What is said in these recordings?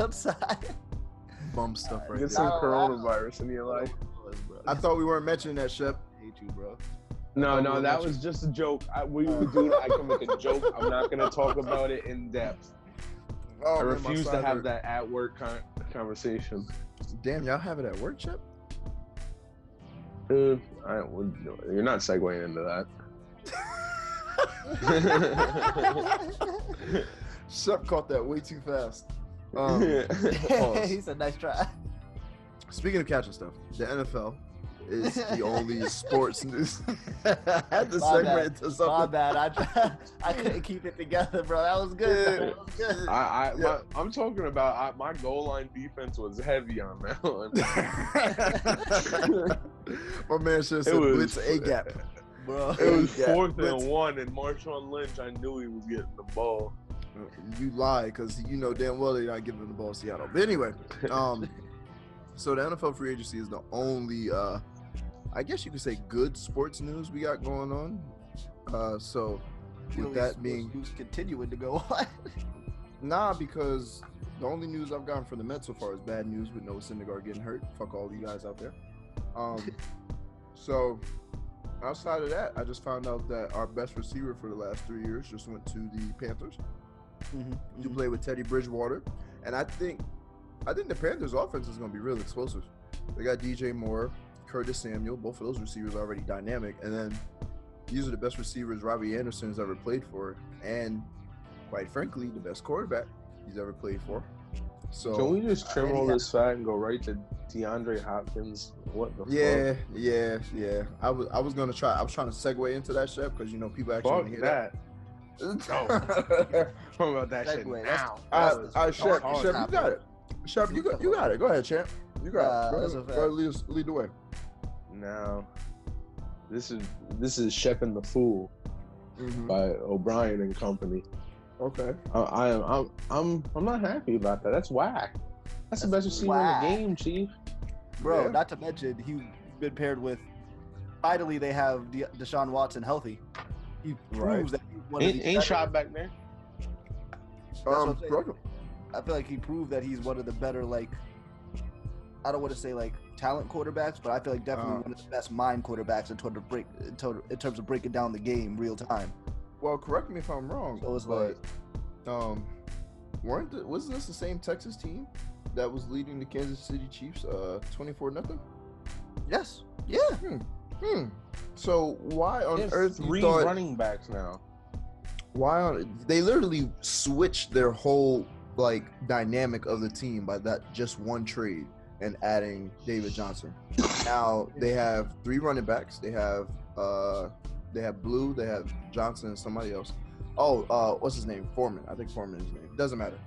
outside. Bum stuff right Get some coronavirus in your life. I thought we weren't mentioning that, Shep. I hate you, bro. No, Oh, no, well, that that's- was just a joke. I, we, we do. I can make a joke. I'm not gonna talk about it in depth. Oh, I man, my refuse to side have hurt. that at work con- conversation. Damn, y'all have it at work, Shep? Uh, I would. You're not segueing into that. Shep caught that way too fast. Um, he pause. said, "Nice try." Speaking of catching stuff, the NFL is the only sports news. I had to My segue bad. into My something. bad. I tried, I couldn't keep it together, bro. That was good. Yeah. That was good. I, I Yeah. my, I'm talking about I, my goal line defense was heavy on that one. My man should have said It was- blitz a gap. bro. It was fourth blitz. and one, and Marshawn Lynch. I knew he was getting the ball. You lie because you know damn well they're not giving the ball to Seattle. But anyway, um, so the NFL free agency is the only, uh, I guess you could say, good sports news we got going on. Uh, so with that being who's continuing to go on. Nah, because the only news I've gotten from the Mets so far is bad news with Noah Syndergaard getting hurt. Fuck all you guys out there. Um, so outside of that, I just found out that our best receiver for the last three years just went to the Panthers Mm-hmm. to play with Teddy Bridgewater, and I think, I think the Panthers' offense is going to be real explosive. They got DJ Moore, Curtis Samuel, both of those receivers are already dynamic, and then these are the best receivers Robbie Anderson has ever played for, and quite frankly, the best quarterback he's ever played for. So Can we just trim all this fat and go right to DeAndre Hopkins? What the yeah, yeah, yeah. I was I was gonna try. I was trying to segue into that, chef, because you know people actually want to hear that. that. Talk about that shit Segue, now. that's- All right, all right, Chef, Hard Chef, you got it. Chef, you got you got it. Go ahead, champ. You got Uh, it. Go ahead, go ahead lead, us- lead the way. Now, this is this is Chef and the Fool Mhm. by O'Brien and Company. Okay. I, I am I'm I'm I'm not happy about that. That's whack. That's, the That's best receiver whack. in the game, Chief. bro. Yeah. Not to mention he's been paired with. Finally, they have De- Deshaun Watson healthy. He Right. proves that he's one of Ain't, ain't shot back there. what Um, I'm saying. Brooklyn. I feel like he proved that he's one of the better like. I don't want to say like talent quarterbacks, but I feel like definitely Uh. one of the best mind quarterbacks in terms of break in, terms of breaking down the game real time. Well, correct me if I'm wrong. So it's but um, weren't the, wasn't this the same Texas team that was leading the Kansas City Chiefs uh 24 nothing? Yes. Yeah. Hmm. So why on They have earth you three thought running backs now. Why on they literally switched their whole like dynamic of the team by that just one trade and adding David Johnson. now they have three running backs. They have uh they have Blue, they have Johnson and somebody else. Oh, uh what's his name? Foreman. I think Foreman is his name. Doesn't matter.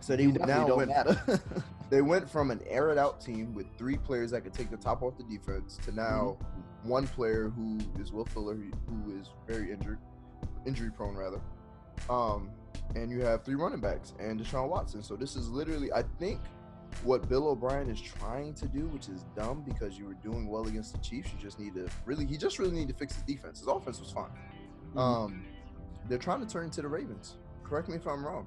So they now don't went matter. they went from an air it out team with three players that could take the top off the defense to now one player who is Will Fuller, who is very injured, injury prone rather. Um, and you have three running backs and Deshaun Watson. So this is literally, I think, what Bill O'Brien is trying to do, which is dumb because you were doing well against the Chiefs. You just need to really, he just really need to fix his defense. His offense was fine. Um, they're trying to turn into the Ravens. Correct me if I'm wrong.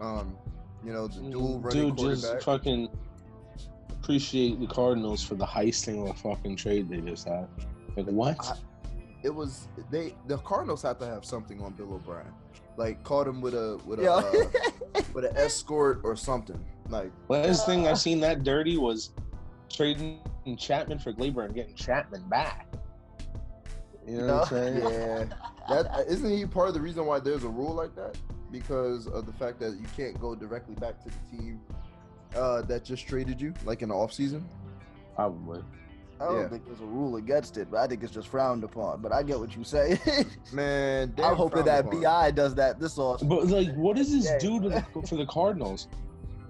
Um, you know, the dual running Dude, just fucking appreciate the Cardinals for the heisting of a fucking trade they just had. Like what? I- it was they the Cardinals have to have something on Bill O'Brien. Like caught him with a with a uh, with an escort or something. Like Last thing I seen that dirty was trading Chapman for Gleyber and getting Chapman back. You know what I'm saying? yeah, that isn't he part of the reason why there's a rule like that because of the fact that you can't go directly back to the team uh, that just traded you, like in the off season. Probably. I don't Yeah. think there's a rule against it, but I think it's just frowned upon. But I get what you say. Man, I'm hoping that upon. Bi does that this off. But like, what does this Yeah. do to the, for the Cardinals?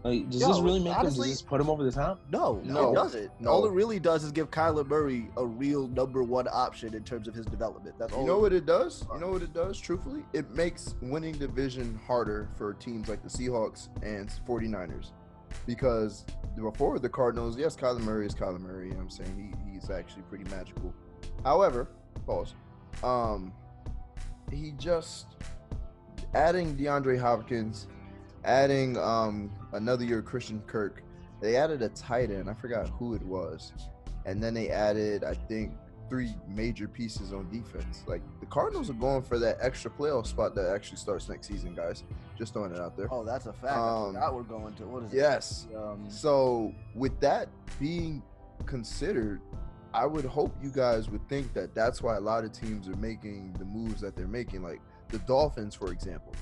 Like, does Yo, this really make them? honestly- Does this put them over the top? No, No. it doesn't. No. All it really does is give Kyler Murray a real number one option in terms of his development. That's all. You know what it does? You know what it does, truthfully? It makes winning division harder for teams like the Seahawks and 49ers. Because before the Cardinals, yes, Kyler Murray is Kyler Murray. You know what I'm saying? He, he's actually pretty magical. However, pause. Um, he just adding DeAndre Hopkins adding um another year Christian Kirk, they added a tight end. I forgot who it was, and then they added I think three major pieces on defense. Like the Cardinals are going for that extra playoff spot that actually starts next season, guys. Just throwing it out there. Oh, that's a fact. Um, I we're going to. What is Yes. it? Um, So with that being considered, I would hope you guys would think that that's why a lot of teams are making the moves that they're making. Like the Dolphins, for example,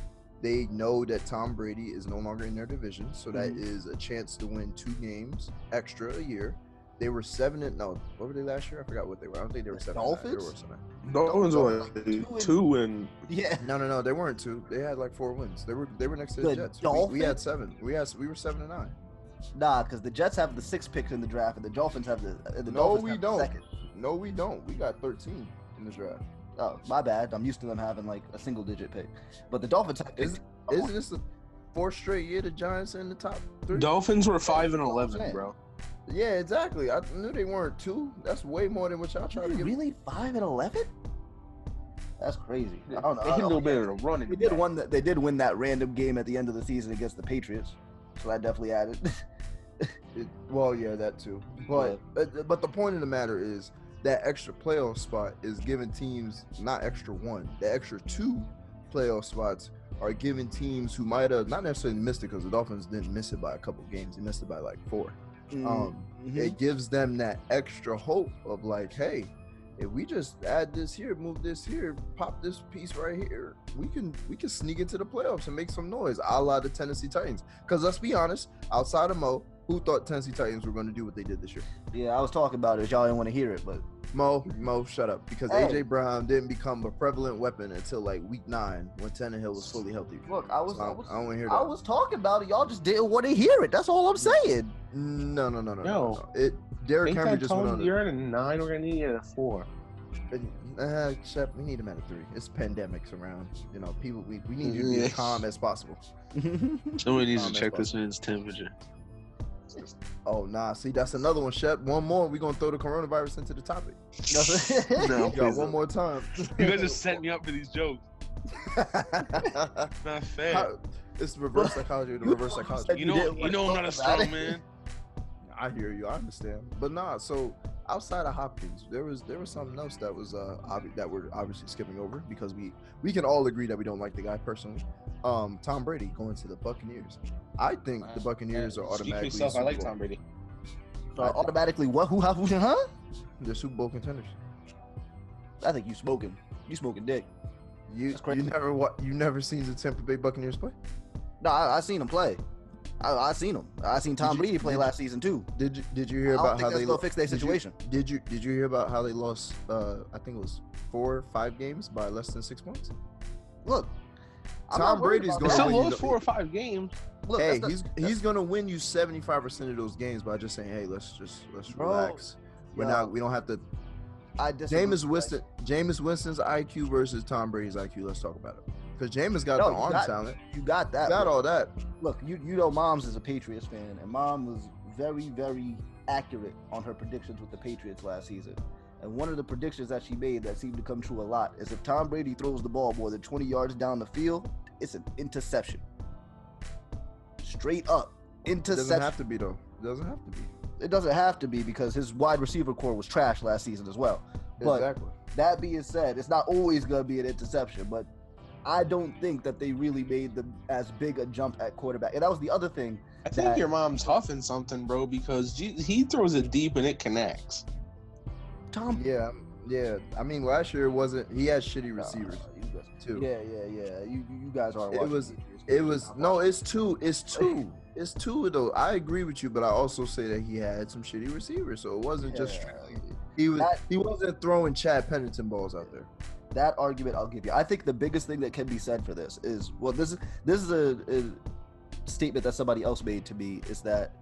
they know that Tom Brady is no longer in their division, so that Mhm. is a chance to win two games extra a year. They were seven and no, what were they last year? I forgot what they were. I don't think they were seven. and nine. They were Dolphins? seven. Dolphins were Like like two and- two and yeah. No, no, no, they weren't two. They had like four wins. They were they were next to the, The Jets. We, we had seven. We had we were seven and nine. Nah, because the Jets have the six picks in the draft, and the Dolphins have the uh, the No, Dolphins we have the don't. second. No, we don't. We got thirteen in the draft. Oh, my bad. I'm used to them having like a single digit pick, but the Dolphins have Is isn't this the fourth straight year the Giants are in the top three? Dolphins were five and That's what I'm eleven, bro. Yeah, exactly. I knew they weren't two. That's way more than what y'all trying to Really, give. really five and eleven? That's crazy. I don't know. They I can do don't- better than running. They did back. one that they did win that random game at the end of the season against the Patriots, so that definitely added. It, well, yeah, that too. But, but but the point of the matter is that extra playoff spot is giving teams not extra one, the extra two playoff spots are giving teams who might have not necessarily missed it because the Dolphins didn't miss it by a couple games. They missed it by like four. Um, Mhm. it gives them that extra hope of like, hey, if we just add this here, move this here, pop this piece right here, we can we can sneak into the playoffs and make some noise, a la the Tennessee Titans. Because let's be honest, outside of Mo, who thought Tennessee Titans were going to do what they did this year? yeah, I was talking about it. Y'all didn't want to hear it, but Mo, Mo, shut up. Because Hey. AJ Brown didn't become a prevalent weapon until like week nine when Tannehill was fully healthy. look, I was, So I I, was, I don't hear that. I was talking about it. Y'all just didn't want to hear it. That's all I'm saying. No, no, no, no, no. No. no. It Derrick Think Henry I just went on. you you're at a nine. We're gonna need you at a four. Uh, Shep, we need him at a three. It's pandemics around. You know, people. We, we need you to be as calm as possible. Somebody needs to check this man's temperature. Oh nah, see that's another one, Shep. One more, we gonna throw the coronavirus into the topic. No, Yo, please one don't. more time. You guys just set me up for these jokes. Not fair. How- it's reverse psychology. The reverse psychology. You you know, didn't you know I'm not a strong man. I hear you. I understand. But nah, so outside of Hopkins, there was there was something else that was uh obvi- that we're obviously skipping over because we we can all agree that we don't like the guy personally. Um, Tom Brady going to the Buccaneers. I think the Buccaneers are Speak automatically. yourself. I Super like Bowl- Tom Brady. So automatically, what? Who? How? Who? Huh? They're Super Bowl contenders. I think you smoking. You smoking dick. You you never what you never seen the Tampa Bay Buccaneers play? No, I, I seen them play. I, I seen him. I seen Tom you- Brady play last season too. Did you did you I hear don't about think how that's they gonna lo- fix their did you- situation. Did you did you hear about how they lost? Uh, I think it was four or five games by less than six points. Look, I'm Tom not worried Brady's gonna that. still win you lost four or five games. Look, hey, that's the- he's he's gonna win you seventy five percent of those games by just saying, hey, let's just let's Bro, relax. We're yo, not we don't have to. I Jameis Winston, Jameis Winston's IQ versus Tom Brady's IQ. Let's talk about it. Because Jameis got No, the arm got- talent. You got that. got bro. all that. Look, you you know, mom's is a Patriots fan, and mom was very very accurate on her predictions with the Patriots last season. And one of the predictions that she made that seemed to come true a lot is if Tom Brady throws the ball more than 20 yards down the field, it's an interception. Straight up Interception. It doesn't have to be though. It doesn't have to be. it doesn't have to be because his wide receiver core was trash last season as well. But exactly. that being said, it's not always going to be an interception, but I don't think that they really made the as big a jump at quarterback. And that was the other thing. I think That- your mom's huffing something, bro, because he throws it deep and it connects. Tom. Yeah, yeah. I mean, last year it wasn't. He had shitty receivers you guys- too. Yeah, yeah, yeah. You you guys are. It was- It was no. It's two. It's two. It's two though. I agree with you, but I also say that he had some shitty receivers, so it wasn't just Yeah. strictly. He was. That- he wasn't throwing Chad Pennington balls out there. That argument. I'll give you. I think the biggest thing that can be said for this is well, this is this is a, a statement that somebody else made to me is that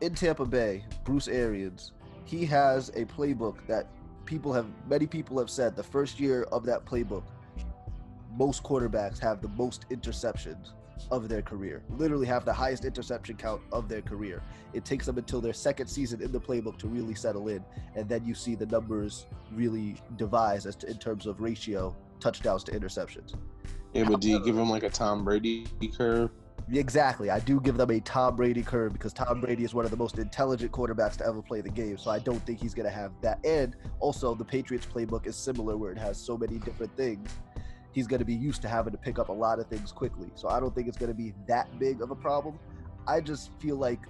in Tampa Bay, Bruce Arians, he has a playbook that people have many people have said the first year of that playbook, most quarterbacks have the most interceptions of their career. Literally have the highest interception count of their career. It takes them until their second season in the playbook to really settle in, and then you see the numbers really devise as to, in terms of ratio touchdowns to interceptions. Yeah, but do you give him like a Tom Brady curve? Exactly. I do give them a Tom Brady curve because Tom Brady is one of the most intelligent quarterbacks to ever play the game. So I don't think he's going to have that. And also, the Patriots playbook is similar where it has so many different things. He's going to be used to having to pick up a lot of things quickly. So I don't think it's going to be that big of a problem. I just feel like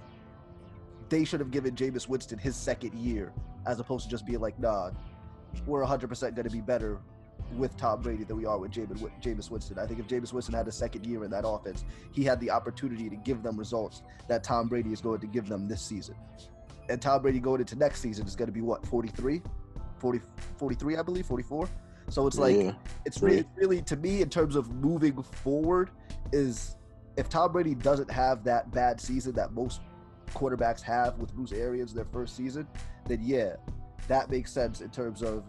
they should have given Jameis Winston his second year as opposed to just being like, nah, we're 100% going to be better with Tom Brady than we are with Jameis, Winston. I think if Jameis Winston had a second year in that offense, he had the opportunity to give them results that Tom Brady is going to give them this season. And Tom Brady going into next season is going to be what, 43? 40, 43, I believe, 44? So it's like, Yeah. it's really, really, to me, in terms of moving forward, is if Tom Brady doesn't have that bad season that most quarterbacks have with Bruce Arians their first season, then yeah, that makes sense in terms of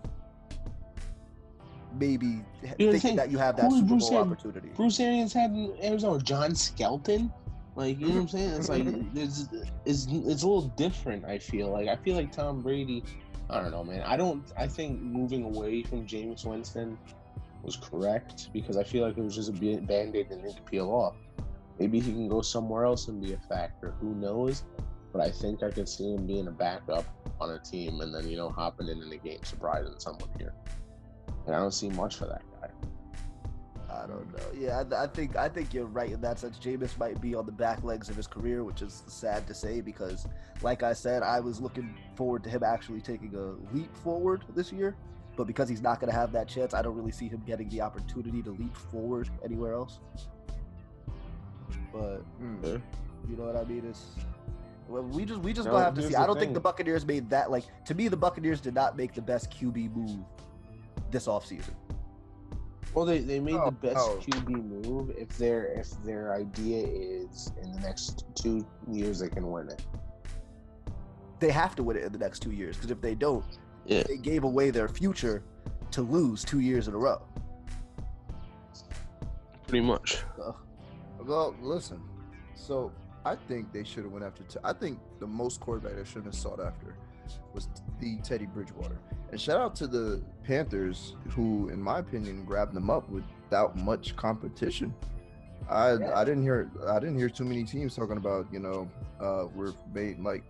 maybe You thinking think- that you have that who Super Bruce Bowl have- opportunity. Bruce Arians had in Arizona John Skelton. Like you know what I'm saying? It's like it's, it's it's a little different. I feel like I feel like Tom Brady. I don't know, man. I don't. I think moving away from Jameis Winston was correct because I feel like it was just a band aid that needed to peel off. Maybe he can go somewhere else and be a factor. Who knows? But I think I could see him being a backup on a team and then you know hopping in in the game, surprising someone here. And I don't see much for that guy. I don't know. Yeah, I, I think I think you're right in that sense. Jameis might be on the back legs of his career, which is sad to say because, like I said, I was looking forward to him actually taking a leap forward this year. But because he's not going to have that chance, I don't really see him getting the opportunity to leap forward anywhere else. But Hmm. You know what I mean? It's well, we just we just No, gonna have to see. I don't think the Buccaneers made that like to me. The Buccaneers did not make the best QB move this offseason. Well, they, they made Oh, the best oh. QB move if their if their idea is in the next two years they can win it. They have to win it in the next two years because if they don't, Yeah. they gave away their future to lose two years in a row. Pretty much. So, Well, listen. So I think they should have went after. T- I think the most quarterback they should have sought after was the Teddy Bridgewater. And shout out to the Panthers, who, in my opinion, grabbed them up without much competition. I Yeah. I didn't hear I didn't hear too many teams talking about you know uh we're made like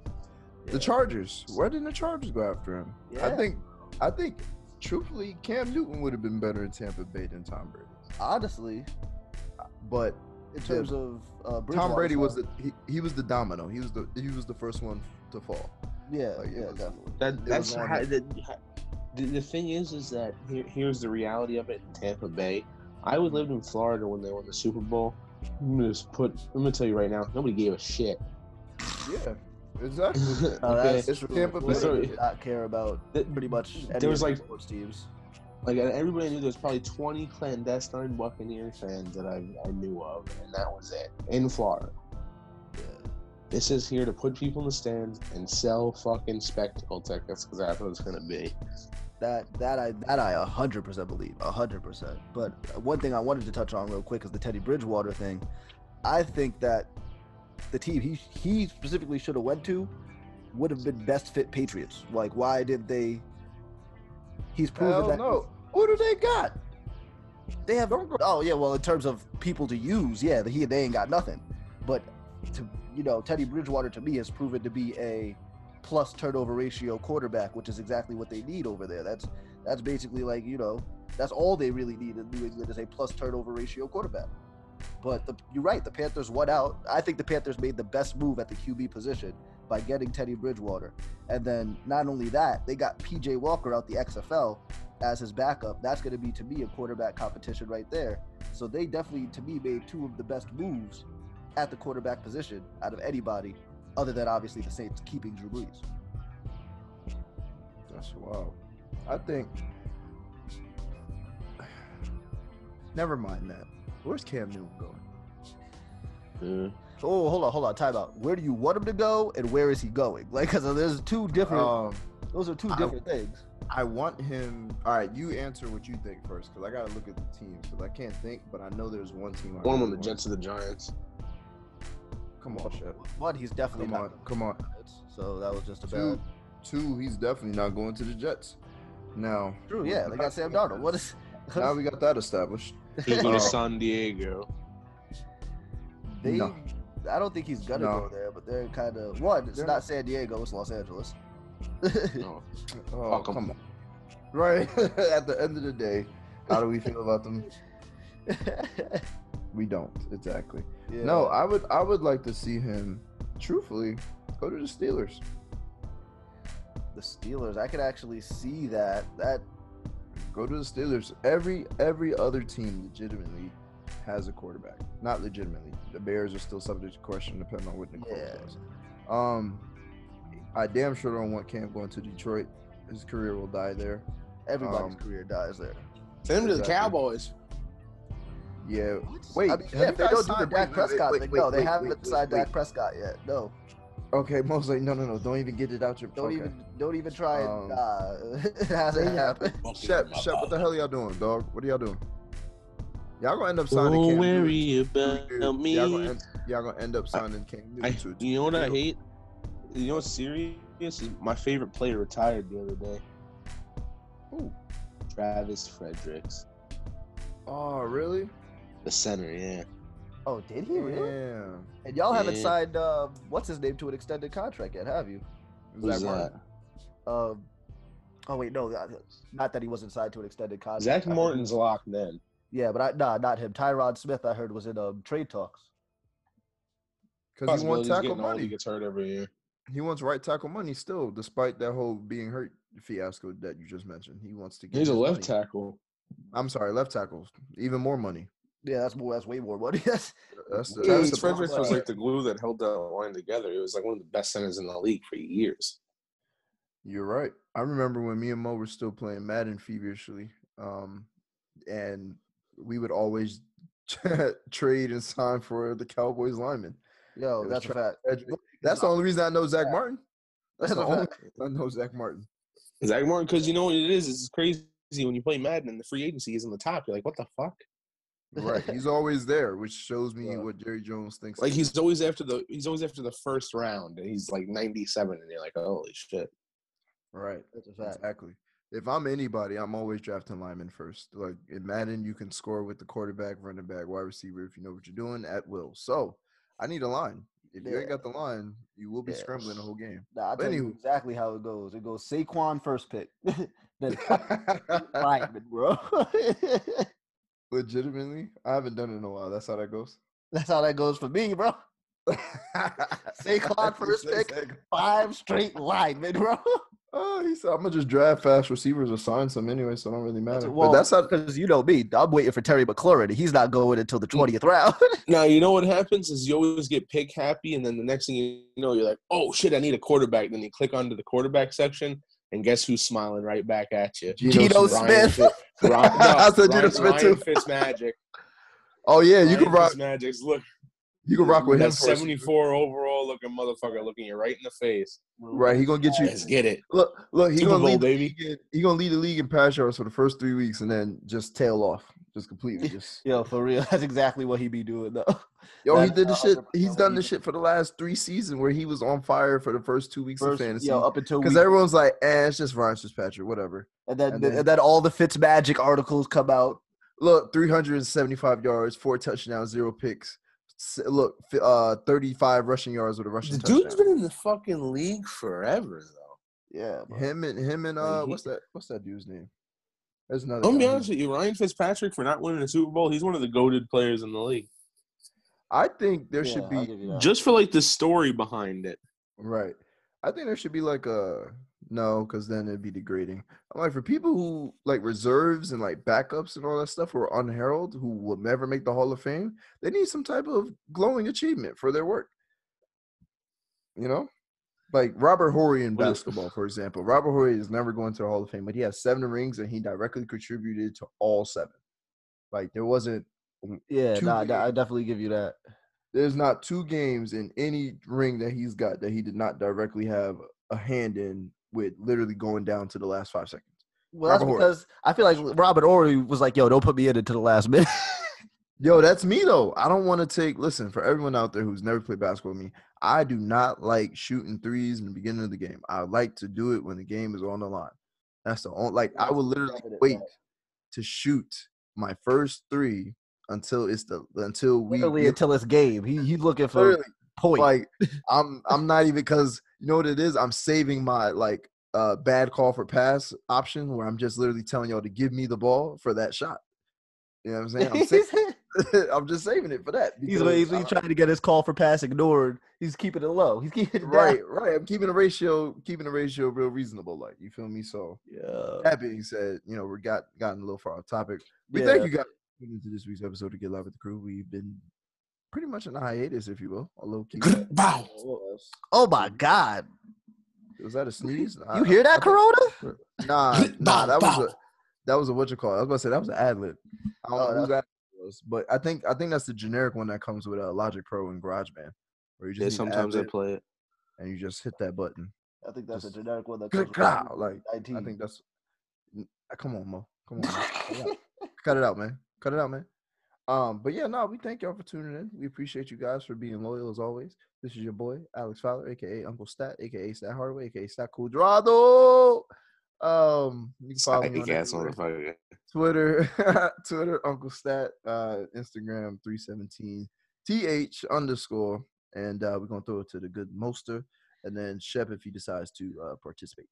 the Chargers. Why didn't the Chargers go after him? Yeah. I think I think truthfully Cam Newton would have been better in Tampa Bay than Tom Brady. honestly, But in terms of uh, Tom Brady was the he, he was the domino. He was the he was the first one to fall. Yeah like, yeah was- definitely. That that's how, the, the the thing is is that here, here's the reality of it in Tampa Bay. I would lived in Florida when they won the Super Bowl. I'm gonna just put. I'm gonna tell you right now, nobody gave a shit. Yeah, exactly. Oh, okay, that's It's. Tampa Florida Bay. did not care about Th- pretty much any there was of like sports teams. like uh, everybody knew there was probably 20 clandestine Buccaneer fans that I, I knew of, and that was it in Florida. Yeah. This is here to put people in the stands and sell fucking spectacle tickets because that's what it's gonna be. That that I that I a hundred percent believe, a hundred percent. But one thing I wanted to touch on real quick is the Teddy Bridgewater thing. I think that the team he he specifically should have went to would have been best fit Patriots. Like why did they? He's proven that. Hell that no. Who do they got? they have. Don't go- Oh yeah, well in terms of people to use, yeah, he they ain't got nothing. But to you know, Teddy Bridgewater to me has proven to be a plus turnover ratio quarterback, which is exactly what they need over there. That's that's basically like you know that's all they really need in New England is a plus turnover ratio quarterback. But the, you're right, the Panthers won out. I think the Panthers made the best move at the QB position by getting Teddy Bridgewater, and then not only that, they got PJ Walker out the XFL as his backup. That's going to be to me a quarterback competition right there. So they definitely to me made two of the best moves at the quarterback position out of anybody, other than obviously the Saints keeping Drew Brees. That's wild. I think. Never mind that. Where's Cam Newton going? Yeah. Oh, hold on, hold on, time out. Where do you want him to go, and where is he going? Like, because there's two different. Um, those are two I- different things. I want him. All right, you answer what you think first, because I gotta look at the teams. Because I can't think, but I know there's one team. I One on the Jets or the Giants. Want. Come on, Shep. One, he's definitely Come not. on, come on. So that was just a Two, bad. two. He's definitely not going to the Jets. Now, True, yeah. They got Sam Darnold. What is? now we got that established. He'll go Oh. to San Diego. They, No. I don't think he's gonna No. go there, but they're kind of one. It's They're- not San Diego; it's Los Angeles. No. Oh, Fuck 'em. come on. Right. At the end of the day, how do we feel about them? We don't exactly. yeah. No, I would. I would like to see him. Truthfully, go to the Steelers. the Steelers. I could actually see that. That Go to the Steelers. Every every other team legitimately has a quarterback. Not legitimately. The Bears are still subject to question depending on what Nick Foles Yeah. does. Um, I damn sure don't want Cam going to Detroit. His career will die there. everybody's Um, career dies there. Send him to the Cowboys. Yeah. Wait, I mean, yeah, if they guys don't do the signed- Dak wait, wait, Prescott wait, thing, wait, no, they wait, haven't wait, signed wait. Dak Prescott yet. No, Okay, Mosley. No, no, no. Don't even get it out your. don't okay. even, don't even try and. Um, uh, it hasn't happened. Shep, Shep, what the hell y'all doing, dog? What are y'all doing? Y'all gonna end up signing Don't Cam Newton. worry about Y'all me. gonna, end, y'all gonna end up signing Cam I, Newton to. you know what I hate? You know what's serious? My favorite player retired the other day. Who? Travis Fredericks, Oh, really? The center. Yeah. Oh, did he really? Yeah. And y'all haven't signed uh, what's his name to an extended contract yet, have you? Who's Zach that? Um, oh wait, no, uh, not that he wasn't signed to an extended contract. Zach Martin's locked in. Yeah, but I nah, not him. Tyron Smith, I heard was in um trade talks. Because he wants tackle money. He gets hurt every year. He wants right tackle money still, despite that whole being hurt fiasco that you just mentioned. He wants to get. He's a left money. tackle. I'm sorry, left tackle. Even more money. Yeah, that's more. That's way more money. That's That's the. Yeah, That's the Fredericks was like the glue that held that line together. It was like one of the best centers in the league for years. You're right. I remember when me and Mo were still playing Madden feverishly, um, and we would always trade and sign for the Cowboys lineman. yo, It was that's a fact. That's the only reason I know Zach Martin. That's That's the only reason I know Zach Martin. Zach Martin, because you know what it is? It's crazy when you play Madden and the free agency is in the top. You're like, what the fuck? Right. He's always there, which shows me Yeah. what Jerry Jones thinks. Like he's always after the he's always after the first round, and he's like 97, and you're like, holy shit. right. That's a fact. Exactly. If I'm anybody, I'm always drafting linemen first. Like in Madden, you can score with the quarterback, running back, wide receiver if you know what you're doing at will. So I need a line. If you ain't got the line, you will be Yeah. scrambling the whole game. Nah, I'll But tell you exactly how it goes. It goes Saquon first pick, then lineman, bro. Legitimately, I haven't done it in a while. That's how that goes. That's how that goes for me, bro. Saquon first pick. Five straight linemen, bro. Oh, he said, "I'm gonna just draft fast receivers or sign some anyway, so it don't really matter." well, but that's how. because you know me. I'm waiting for Terry McLaurin. He's not going until the Mm. twentieth round. Now you know what happens is you always get pick happy, and then the next thing you know, you're like, oh shit, I need a quarterback. Then you click onto the quarterback section, and guess who's smiling right back at you? Geno Ryan Smith. Ryan, no, I said Geno Ryan, Smith Ryan too. Fitzmagic. Oh yeah, you can Ryan rock. Fitzmagic's look. You can rock with him. That for a 74 overall looking motherfucker looking you right in the face. Right, he gonna get you. Let's get it. Look, look, he Super gonna Bowl, lead the baby. league. In, he gonna lead the league in pass yards for the first three weeks, and then just tail off, just completely. Just Yo, for real, that's exactly what he be doing though. yo, he did the shit. He's done the shit for the last three seasons, where he was on fire for the first two weeks First, of fantasy. yo, up until Because everyone's like, eh, it's just Ryan Fitzpatrick, whatever. and then and and then- then, all the Fitz Magic articles come out. Look, 375 yards, four touchdowns, zero picks. Look, uh, 35 rushing yards with a rushing The touchdown. dude's been in the fucking league forever, though. Yeah, bro. him and him and Like, uh, he- what's that? What's that dude's name? There's another. I'm gonna be honest with you, Ryan Fitzpatrick for not winning a Super Bowl, he's one of the goaded players in the league. I think there Yeah, should be give you that. Just for like the story behind it. Right. I think there should be like a no, because then it'd be degrading. I'm like for people who like reserves and like backups and all that stuff who are unheralded, who will never make the Hall of Fame, they need some type of glowing achievement for their work. You know? Like Robert Horry in basketball, for example. Robert Horry is never going to the Hall of Fame, but he has seven rings and he directly contributed to all seven. Like there wasn't yeah, nah, nah, I definitely give you that. there's not two games in any ring that he's got that he did not directly have a hand in with literally going down to the last five seconds. Well, that's Robert Horry. because I feel like Robert Horry was like, "Yo, don't put me in until the last minute." Yo, that's me though. I don't want to take listen for everyone out there who's never played basketball with me. I do not like shooting threes in the beginning of the game. I like to do it when the game is on the line. That's the only like I will literally wait to shoot my first three until it's the until we Literally get- until it's game. He he's looking for literally, point. like I'm I'm not even because you know what it is. I'm saving my like uh bad call for pass option where I'm just literally telling y'all to give me the ball for that shot. You know what I'm saying? I'm, sa- I'm just saving it for that. he's, he's, he's trying to get his call for pass ignored. He's keeping it low. He's keeping it down. right, right. I'm keeping the ratio, keeping the ratio real reasonable. Like you feel me? So Yeah. that being said, you know we got gotten a little far off topic. We Yeah. thank you guys for into this week's episode to get live with the crew. We've been pretty much in a hiatus, if you will, a low key. Bow. Oh my mm-hmm. God! Was that a sneeze? You hear that, Corona? Nah, nah, that was a that was a what you call. it. I was gonna say that was an ad lib. I don't Oh, know who that was, but I think I think that's the generic one that comes with uh, Logic Pro and GarageBand, where you just Yeah, sometimes I play it. and you just hit that button. I think that's Just- a generic one that Click, comes with clap, like, 19. I think that's. uh, Come on, Mo. Come on, man. Cut it out. Cut it out, man. Cut it out, man. Um, but yeah, no, we thank y'all for tuning in. We appreciate you guys for being loyal as always. This is your boy Alex Fowler, aka Uncle Stat, aka Stat Hardaway, aka Stat Cuadrado. Um, you can follow me on everywhere. Twitter, Twitter, Uncle Stat, uh, Instagram, 317 TH underscore. And uh, we're to throw it to the good Moster. And then Shep if he decides to uh, participate.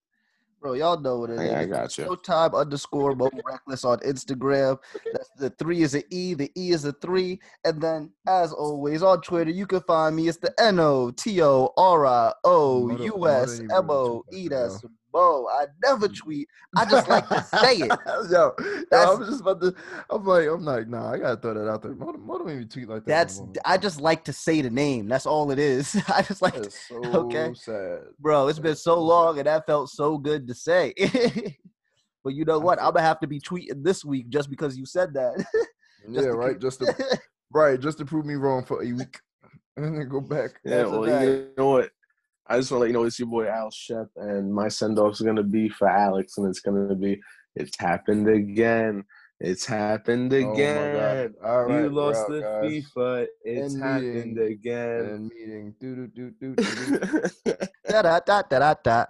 Bro, y'all know what it is. I, got you. Showtime underscore Mo Reckless on Instagram. That's the three is an E, the E is a three. And then, as always, on Twitter, you can find me. It's the N O T O R I O U S M O E. That's Mo. I never mm. tweet. I just like to say it. yo, yo, I That's- was just about to. I'm like, I'm like, nah, I gotta throw that out there. Mo, don't- Mo don't even tweet like that. That's more. I just like to say the name. That's all it is. I just like to, so okay. sad. bro. It's been so long and that felt so good to say. but you know what? I'm gonna have to be tweeting this week just because you said that. yeah, to right. keep- Just to right, just to prove me wrong for a week, and then go back. Yeah, well, fact. you know what? I just want to let you know it's your boy Al Shep, and my send off is gonna be for Alex, and it's gonna be it's happened again. It's happened Oh my again. God. All right, you lost the guys. FIFA. It's End happened meeting. again. And meeting. Do do do do do. da da da da da da.